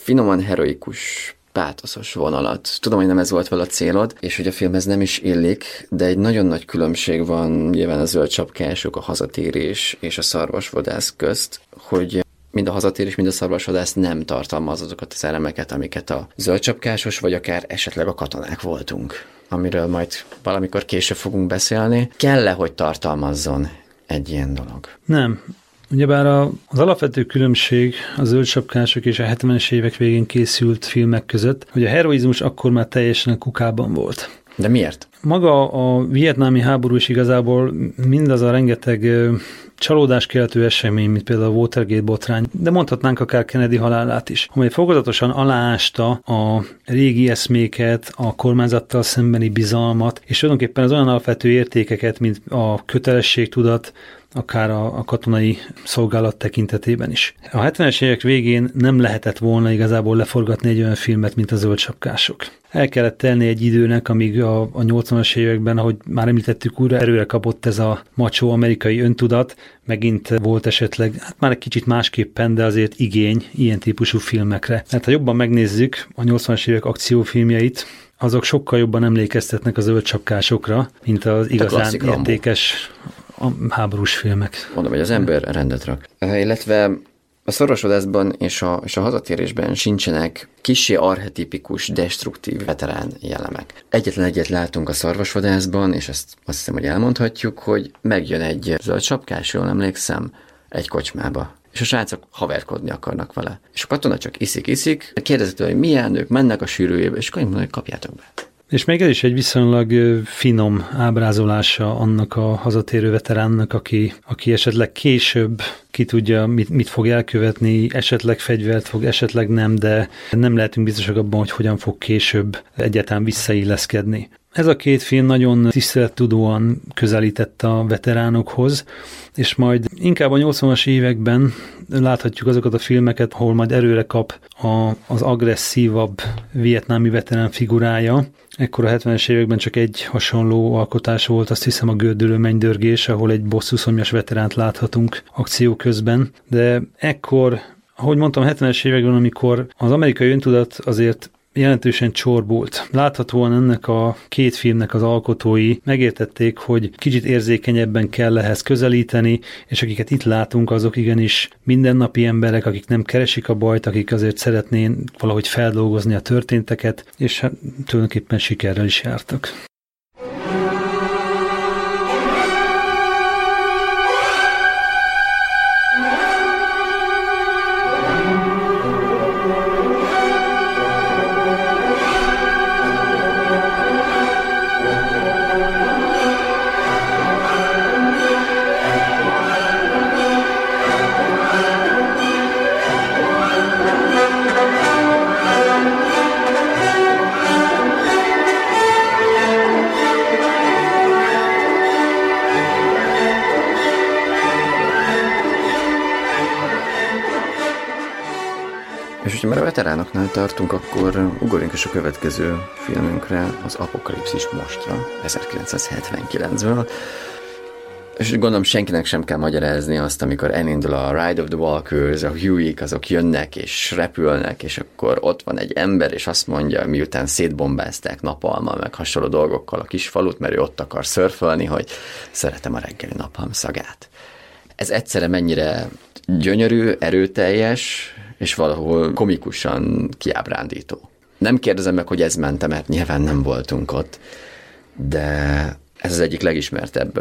finoman heroikus pátoszos vonalat. Tudom, hogy nem ez volt vele a célod, és hogy a filmhez nem is illik, de egy nagyon nagy különbség van nyilván a zöld csapkások, a hazatérés és a szarvasvadász közt, hogy mind a hazatérés, mind a szarvasvadász nem tartalmaz azokat az elemeket, amiket a zöldcsapkásos, vagy akár esetleg a katonák voltunk amiről majd valamikor később fogunk beszélni, kell-e, hogy tartalmazzon egy ilyen dolog? Nem. Ugyebár a, az alapvető különbség a zöldsapkások és a 70-es évek végén készült filmek között, hogy a heroizmus akkor már teljesen a kukában volt. De miért? Maga a vietnámi háború is igazából mindaz a rengeteg csalódáskeltő esemény, mint például a Watergate botrány, de mondhatnánk akár Kennedy halálát is, amely fokozatosan aláásta a régi eszméket, a kormányzattal szembeni bizalmat, és tulajdonképpen az olyan alapvető értékeket, mint a kötelességtudat, akár a, a katonai szolgálat tekintetében is. A 70-es évek végén nem lehetett volna igazából leforgatni egy olyan filmet, mint a zöldsapkások. El kellett telni egy időnek, amíg a, a 80-as években, ahogy már említettük, újra erőre kapott ez a macsó amerikai öntudat, megint volt esetleg, hát már egy kicsit másképpen, de azért igény ilyen típusú filmekre. Hát ha jobban megnézzük a 80-as évek akciófilmjeit, azok sokkal jobban emlékeztetnek az zöldcsapkásokra, mint az igazán értékes a háborús filmek. Mondom, hogy az ember rendet rak. Illetve a szorosodásban és a, és a hazatérésben sincsenek kisé arhetipikus, destruktív veterán jellemek. Egyetlen egyet látunk a szarvasvadászban, és ezt azt hiszem, hogy elmondhatjuk, hogy megjön egy zöld sapkás, jól emlékszem, egy kocsmába. És a srácok haverkodni akarnak vele. És a katona csak iszik-iszik, kérdezik hogy milyen, ők mennek a sűrűjébe, és akkor mondják, hogy kapjátok be. És még ez is egy viszonylag finom ábrázolása annak a hazatérő veteránnak, aki, aki esetleg később ki tudja, mit, mit fog elkövetni, esetleg fegyvert fog, esetleg nem, de nem lehetünk biztosak abban, hogy hogyan fog később egyáltalán visszailleszkedni. Ez a két film nagyon tisztelettudóan közelített a veteránokhoz, és majd inkább a 80-as években láthatjuk azokat a filmeket, ahol majd erőre kap a, az agresszívabb vietnámi veterán figurája. Ekkor a 70-es években csak egy hasonló alkotás volt, azt hiszem a gördülő mennydörgés, ahol egy bosszúszomjas veteránt láthatunk akció közben, de ekkor ahogy mondtam, 70-es években, amikor az amerikai öntudat azért jelentősen csorbult. Láthatóan ennek a két filmnek az alkotói megértették, hogy kicsit érzékenyebben kell ehhez közelíteni, és akiket itt látunk, azok igenis mindennapi emberek, akik nem keresik a bajt, akik azért szeretnének valahogy feldolgozni a történteket, és hát tulajdonképpen sikerrel is jártak. Veteránoknál tartunk, akkor ugorjunk is a következő filmünkre, az Apokalipszis mostra, 1979-ből. És gondolom senkinek sem kell magyarázni azt, amikor elindul a Ride of the Walkers, a Hueyk, azok jönnek és repülnek, és akkor ott van egy ember, és azt mondja, miután szétbombázták napalma, meg hasonló dolgokkal a kis falut, mert ő ott akar szörfölni, hogy szeretem a reggeli napalm szagát. ez egyszerre mennyire gyönyörű, erőteljes, és valahol komikusan kiábrándító. Nem kérdezem meg, hogy ez mente, mert nyilván nem voltunk ott, de ez az egyik legismertebb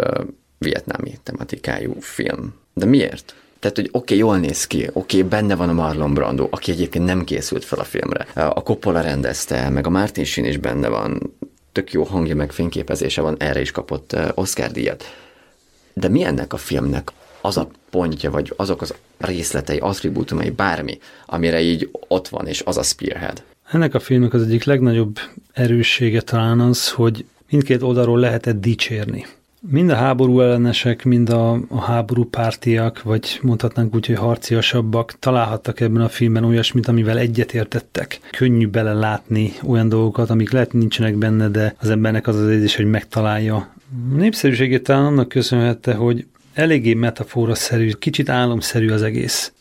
vietnámi tematikájú film. De miért? Tehát, hogy oké, okay, jól néz ki, oké, okay, benne van a Marlon Brando, aki egyébként nem készült fel a filmre. A Coppola rendezte, meg a Martin Sheen is benne van, tök jó hangja, meg fényképezése van, erre is kapott Oscar díjat. De mi ennek a filmnek az a pontja, vagy azok az részletei, attribútumai, bármi, amire így ott van, és az a Spearhead? Ennek a filmnek az egyik legnagyobb erőssége talán az, hogy mindkét oldalról lehetett dicsérni. Mind a háború ellenesek, mind a, a háború pártiak, vagy mondhatnánk úgy, hogy harciasabbak találhattak ebben a filmben olyasmit, amivel egyetértettek. Könnyű belelátni olyan dolgokat, amik lehet nincsenek benne, de az embernek az az érzés, hogy megtalálja. Népszerűségét talán annak köszönhette, hogy eléggé metaforaszerű, kicsit álomszerű az egész.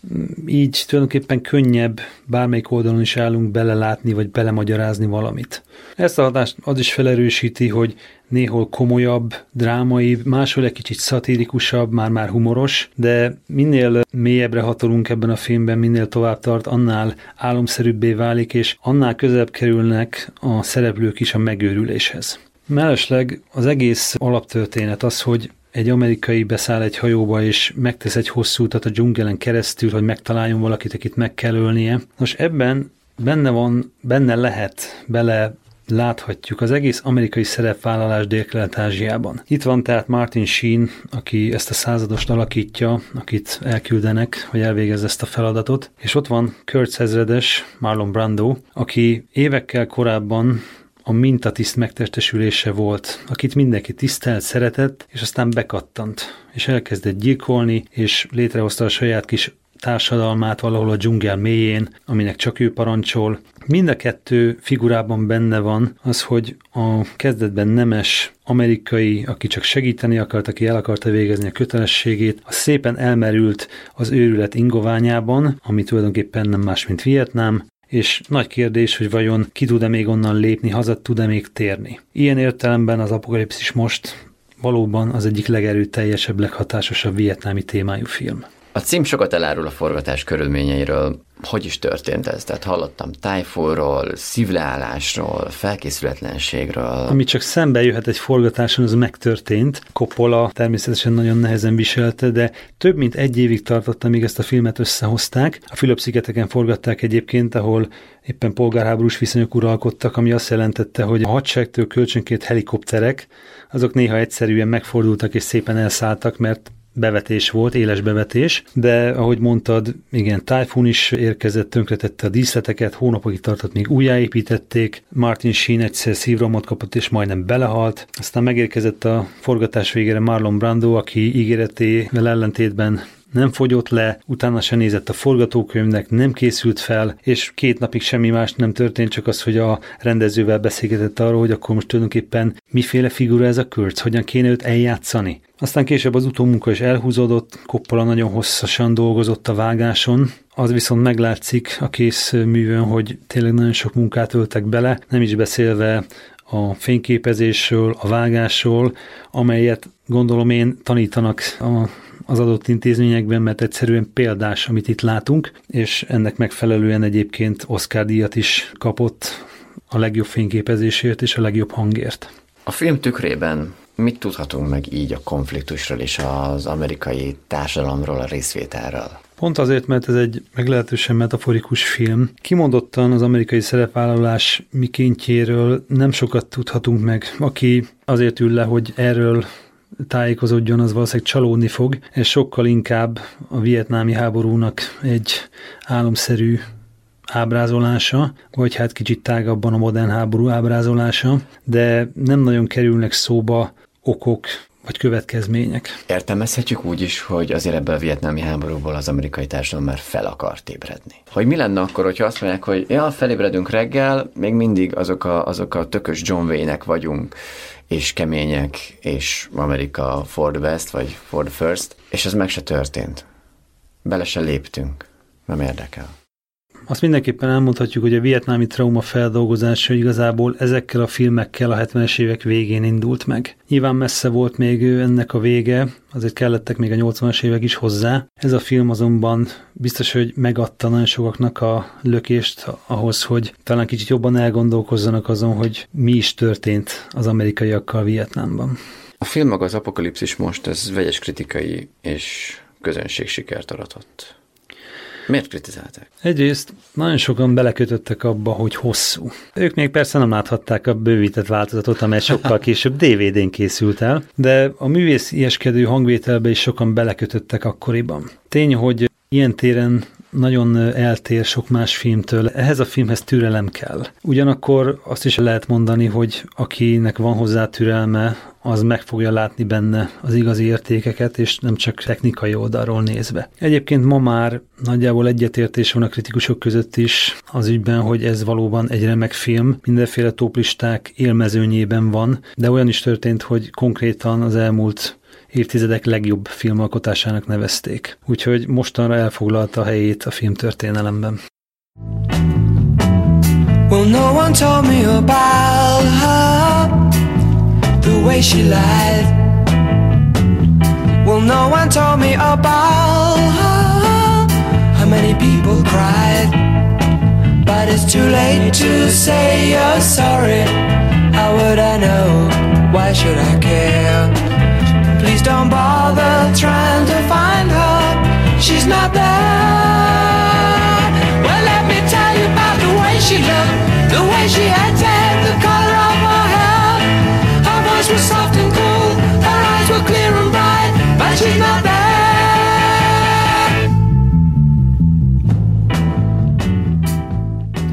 Így tulajdonképpen könnyebb bármelyik oldalon is állunk belelátni, vagy belemagyarázni valamit. Ezt a hatást az is felerősíti, hogy néhol komolyabb, drámai, máshol egy kicsit szatírikusabb, már-már humoros, de minél mélyebbre hatolunk ebben a filmben, minél tovább tart, annál álomszerűbbé válik, és annál közelebb kerülnek a szereplők is a megőrüléshez. Mellesleg az egész alaptörténet az, hogy egy amerikai beszáll egy hajóba, és megtesz egy hosszú utat a dzsungelen keresztül, hogy megtaláljon valakit, akit meg kell ölnie. Nos, ebben benne van, benne lehet bele láthatjuk az egész amerikai szerepvállalás Dél-Kelet-Ázsiában. Itt van tehát Martin Sheen, aki ezt a századost alakítja, akit elküldenek, hogy elvégezze ezt a feladatot, és ott van Kurt ezredes, Marlon Brando, aki évekkel korábban a mintatiszt megtestesülése volt, akit mindenki tisztelt, szeretett, és aztán bekattant, és elkezdett gyilkolni, és létrehozta a saját kis társadalmát valahol a dzsungel mélyén, aminek csak ő parancsol. Mind a kettő figurában benne van az, hogy a kezdetben nemes amerikai, aki csak segíteni akart, aki el akarta végezni a kötelességét, az szépen elmerült az őrület ingoványában, ami tulajdonképpen nem más, mint Vietnám, és nagy kérdés, hogy vajon ki tud-e még onnan lépni, haza tud-e még térni. Ilyen értelemben az apokalipszis most valóban az egyik legerőteljesebb, leghatásosabb vietnámi témájú film. A cím sokat elárul a forgatás körülményeiről. Hogy is történt ez? Tehát hallottam tájfóról, szívleállásról, felkészületlenségről. Ami csak szembe jöhet egy forgatáson, az megtörtént. Coppola természetesen nagyon nehezen viselte, de több mint egy évig tartott, amíg ezt a filmet összehozták. A Fülöp-szigeteken forgatták egyébként, ahol éppen polgárháborús viszonyok uralkodtak, ami azt jelentette, hogy a hadseregtől kölcsönként helikopterek, azok néha egyszerűen megfordultak és szépen elszálltak, mert bevetés volt, éles bevetés, de ahogy mondtad, igen, tájfun is érkezett, tönkretette a díszleteket, hónapokig tartott, még újjáépítették, Martin Sheen egyszer szívromot kapott, és majdnem belehalt, aztán megérkezett a forgatás végére Marlon Brando, aki ígéretével ellentétben nem fogyott le, utána se nézett a forgatókönyvnek, nem készült fel, és két napig semmi más nem történt, csak az, hogy a rendezővel beszélgetett arról, hogy akkor most tulajdonképpen miféle figura ez a Kurtz, hogyan kéne őt eljátszani. Aztán később az utómunka is elhúzódott, Koppola nagyon hosszasan dolgozott a vágáson, az viszont meglátszik a kész művön, hogy tényleg nagyon sok munkát öltek bele, nem is beszélve a fényképezésről, a vágásról, amelyet gondolom én tanítanak a az adott intézményekben, mert egyszerűen példás, amit itt látunk, és ennek megfelelően egyébként Oscar díjat is kapott a legjobb fényképezésért és a legjobb hangért. A film tükrében mit tudhatunk meg így a konfliktusról és az amerikai társadalomról, a részvételről? Pont azért, mert ez egy meglehetősen metaforikus film. Kimondottan az amerikai szerepvállalás mikéntjéről nem sokat tudhatunk meg. Aki azért ül le, hogy erről tájékozódjon, az valószínűleg csalódni fog, és sokkal inkább a vietnámi háborúnak egy álomszerű ábrázolása, vagy hát kicsit tágabban a modern háború ábrázolása, de nem nagyon kerülnek szóba okok, vagy következmények. Értelmezhetjük úgy is, hogy azért ebből a vietnámi háborúból az amerikai társadalom már fel akart ébredni. Hogy mi lenne akkor, hogyha azt mondják, hogy ja, felébredünk reggel, még mindig azok a, azok a tökös John Wayne-nek vagyunk, és kemények, és Amerika for the best, vagy for the first, és ez meg se történt. Bele se léptünk. Nem érdekel. Azt mindenképpen elmondhatjuk, hogy a vietnámi trauma feldolgozása igazából ezekkel a filmekkel a 70-es évek végén indult meg. Nyilván messze volt még ennek a vége, azért kellettek még a 80-as évek is hozzá. Ez a film azonban biztos, hogy megadta nagyon sokaknak a lökést ahhoz, hogy talán kicsit jobban elgondolkozzanak azon, hogy mi is történt az amerikaiakkal Vietnámban. A film maga az apokalipszis most, ez vegyes kritikai és közönség sikert aratott. Miért kritizálták? Egyrészt nagyon sokan belekötöttek abba, hogy hosszú. Ők még persze nem láthatták a bővített változatot, amely sokkal később DVD-n készült el, de a művész ilyeskedő hangvételbe is sokan belekötöttek akkoriban. Tény, hogy ilyen téren nagyon eltér sok más filmtől. Ehhez a filmhez türelem kell. Ugyanakkor azt is lehet mondani, hogy akinek van hozzá türelme, az meg fogja látni benne az igazi értékeket, és nem csak technikai oldalról nézve. Egyébként ma már nagyjából egyetértés van a kritikusok között is az ügyben, hogy ez valóban egy remek film, mindenféle toplisták élmezőnyében van, de olyan is történt, hogy konkrétan az elmúlt évtizedek legjobb filmalkotásának nevezték. Úgyhogy mostanra elfoglalta a helyét a filmtörténelemben. Well, no one told me about her, the way she lied. Well, no one told me about her, how many people cried. But it's too late to say you're sorry. How would I know? Why should I care? Please don't bother trying to find her. She's not there. Well, let me tell you about the way she looked, the way she hair, the color of her hair. Her voice was soft and cool, her eyes were clear and bright, but she's not there.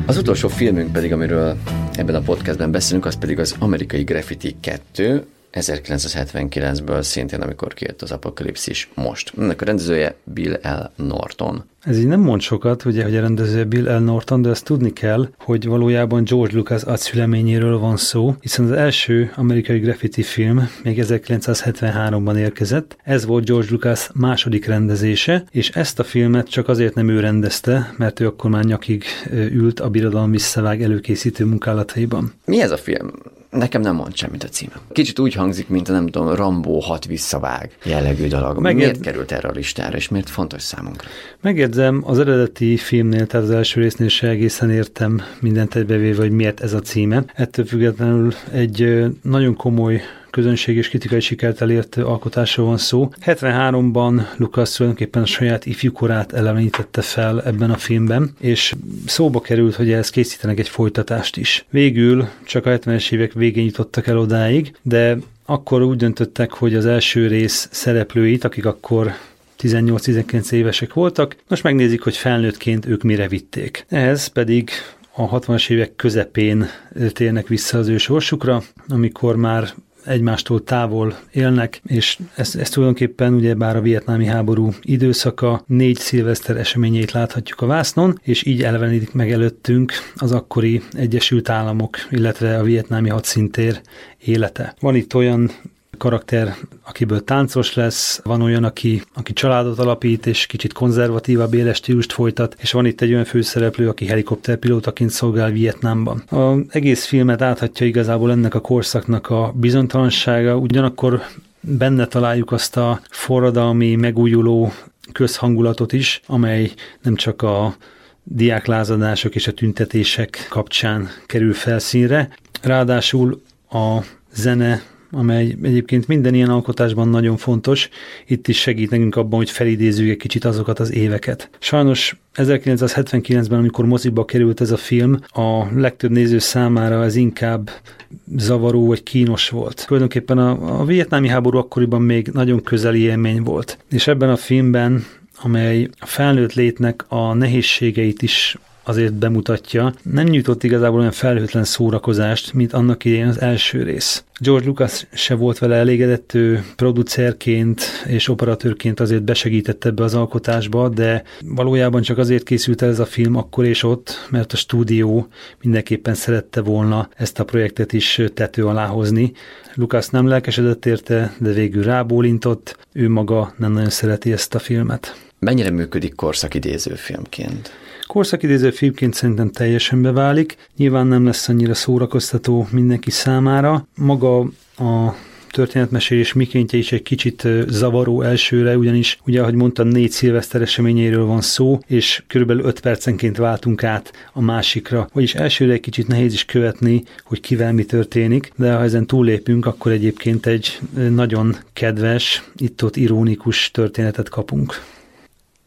Az utolsó filmünk pedig, amiről ebben a podcastben beszélünk, az pedig az amerikai Graffiti 2, 1979-ből szintén, amikor kijött az apokalipszis most. Ennek a rendezője Bill L. Norton. Ez így nem mond sokat, ugye, hogy a rendezője Bill L. Norton, de ezt tudni kell, hogy valójában George Lucas agyszüleményéről van szó, hiszen az első amerikai graffiti film még 1973-ban érkezett. Ez volt George Lucas második rendezése, és ezt a filmet csak azért nem ő rendezte, mert ő akkor már nyakig ült a birodalom visszavág előkészítő munkálataiban. Mi ez a film? Nekem nem mond semmit a címe. Kicsit úgy hangzik, mint a nem tudom, Rambó hat visszavág jellegű dolog. Megér... Miért került erre a listára, és miért fontos számunkra? Megérzem, az eredeti filmnél, tehát az első résznél se egészen értem mindent egybevéve, hogy miért ez a címe. Ettől függetlenül egy nagyon komoly közönség és kritikai sikert elért alkotásról van szó. 73-ban Lucas tulajdonképpen a saját ifjúkorát elevenítette fel ebben a filmben, és szóba került, hogy ehhez készítenek egy folytatást is. Végül csak a 70-es évek végén jutottak el odáig, de akkor úgy döntöttek, hogy az első rész szereplőit, akik akkor 18-19 évesek voltak, most megnézik, hogy felnőttként ők mire vitték. Ehhez pedig a 60-as évek közepén térnek vissza az ő sorsukra, amikor már egymástól távol élnek, és ez, ez tulajdonképpen ugye bár a vietnámi háború időszaka négy szilveszter eseményeit láthatjuk a vásznon, és így elvenítik meg előttünk az akkori Egyesült Államok, illetve a vietnámi hadszintér élete. Van itt olyan karakter, akiből táncos lesz, van olyan, aki, aki családot alapít, és kicsit konzervatívabb éles stílust folytat, és van itt egy olyan főszereplő, aki helikopterpilótaként szolgál Vietnámban. Az egész filmet áthatja igazából ennek a korszaknak a bizonytalansága, ugyanakkor benne találjuk azt a forradalmi, megújuló közhangulatot is, amely nem csak a diáklázadások és a tüntetések kapcsán kerül felszínre. Ráadásul a zene amely egyébként minden ilyen alkotásban nagyon fontos, itt is segít nekünk abban, hogy felidézzük egy kicsit azokat az éveket. Sajnos 1979-ben, amikor moziba került ez a film, a legtöbb néző számára ez inkább zavaró vagy kínos volt. Tulajdonképpen a, a vietnámi háború akkoriban még nagyon közeli élmény volt. És ebben a filmben amely a felnőtt létnek a nehézségeit is azért bemutatja, nem nyújtott igazából olyan felhőtlen szórakozást, mint annak idején az első rész. George Lucas se volt vele elégedett, ő producerként és operatőrként azért besegített ebbe az alkotásba, de valójában csak azért készült el ez a film akkor és ott, mert a stúdió mindenképpen szerette volna ezt a projektet is tető alá hozni. Lucas nem lelkesedett érte, de végül rábólintott, ő maga nem nagyon szereti ezt a filmet. Mennyire működik korszakidéző filmként? Korszakidéző filmként szerintem teljesen beválik, nyilván nem lesz annyira szórakoztató mindenki számára. Maga a történetmesélés mikéntje is egy kicsit zavaró elsőre, ugyanis ugye, ahogy mondtam, négy szilveszter eseményéről van szó, és körülbelül öt percenként váltunk át a másikra. Vagyis elsőre egy kicsit nehéz is követni, hogy kivel mi történik, de ha ezen túllépünk, akkor egyébként egy nagyon kedves, itt-ott ironikus történetet kapunk.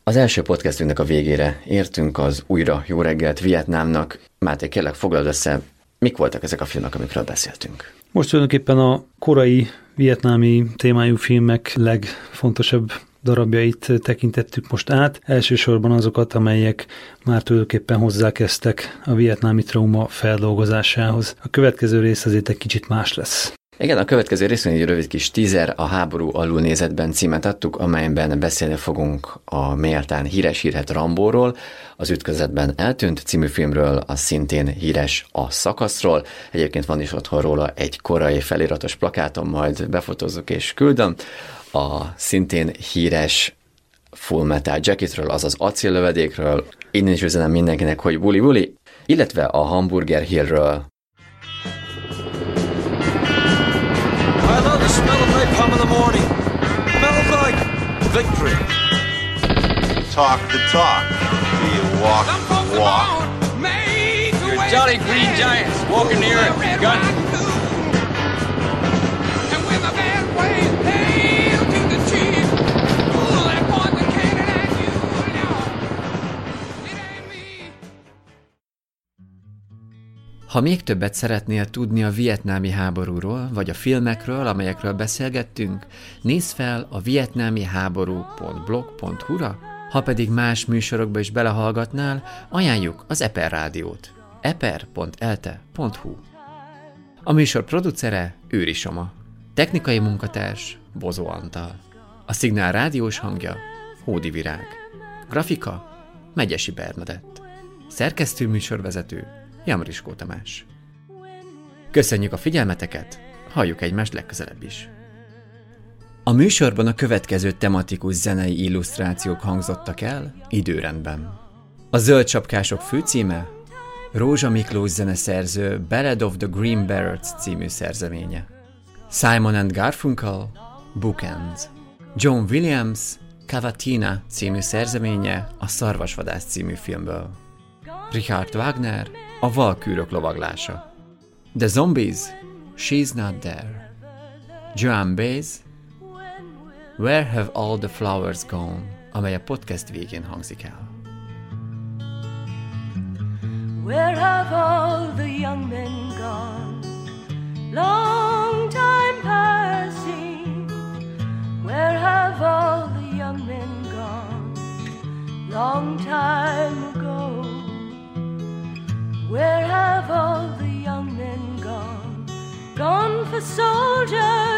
Az első podcastünknek a végére értünk az újra jó reggelt Vietnámnak. Máté, kérlek foglald össze, mik voltak ezek a filmek, amikről beszéltünk? Most tulajdonképpen a korai vietnámi témájú filmek legfontosabb darabjait tekintettük most át, elsősorban azokat, amelyek már tulajdonképpen hozzákezdtek a vietnámi trauma feldolgozásához. A következő rész azért egy kicsit más lesz. Igen, a következő részben egy rövid kis teaser a háború alulnézetben címet adtuk, amelyben beszélni fogunk a méltán híres hírhet Rambóról, az ütközetben eltűnt című filmről, a szintén híres a szakaszról. Egyébként van is otthon róla egy korai feliratos plakátom, majd befotózzuk és küldöm. A szintén híres Full Metal Jacketről, azaz acéllövedékről. Innen is üzenem mindenkinek, hogy buli buli, illetve a Hamburger Hillről, napalm in the morning. Smells like victory. Talk the talk. Do you walk the walk? You're jolly green giants walking near and the earth. Gun. Ha még többet szeretnél tudni a vietnámi háborúról, vagy a filmekről, amelyekről beszélgettünk, nézz fel a vietnámi háború.blog.hu-ra, ha pedig más műsorokba is belehallgatnál, ajánljuk az Eper Rádiót. eper.elte.hu A műsor producere Őri Soma. Technikai munkatárs Bozó Antal. A szignál rádiós hangja Hódi Virág. Grafika Megyesi Bernadett. Szerkesztő műsorvezető Jamriskó Tamás. Köszönjük a figyelmeteket, halljuk egymást legközelebb is. A műsorban a következő tematikus zenei illusztrációk hangzottak el időrendben. A Zöld Csapkások főcíme Rózsa Miklós zeneszerző Ballad of the Green Barretts című szerzeménye. Simon and Garfunkel Bookends. John Williams Cavatina című szerzeménye a Szarvasvadász című filmből. Richard Wagner a valkűrök lovaglása. The Zombies, She's Not There. Joan Baez, Where Have All the Flowers Gone, amely a podcast végén hangzik el. Where have all the young men gone? Long time passing. Where have all the young men gone? Long time ago. Where have all the young men gone? Gone for soldiers,